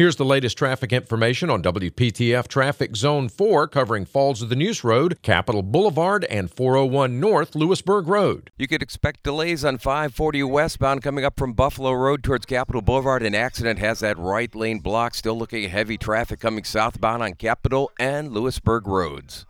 Here's the latest traffic information on WPTF Traffic Zone 4 covering Falls of the Neuse Road, Capitol Boulevard, and 401 North Louisburg Road. You could expect delays on 540 westbound coming up from Buffalo Road towards Capitol Boulevard. An accident has that right lane blocked. Still looking at heavy traffic coming southbound on Capitol and Louisburg roads.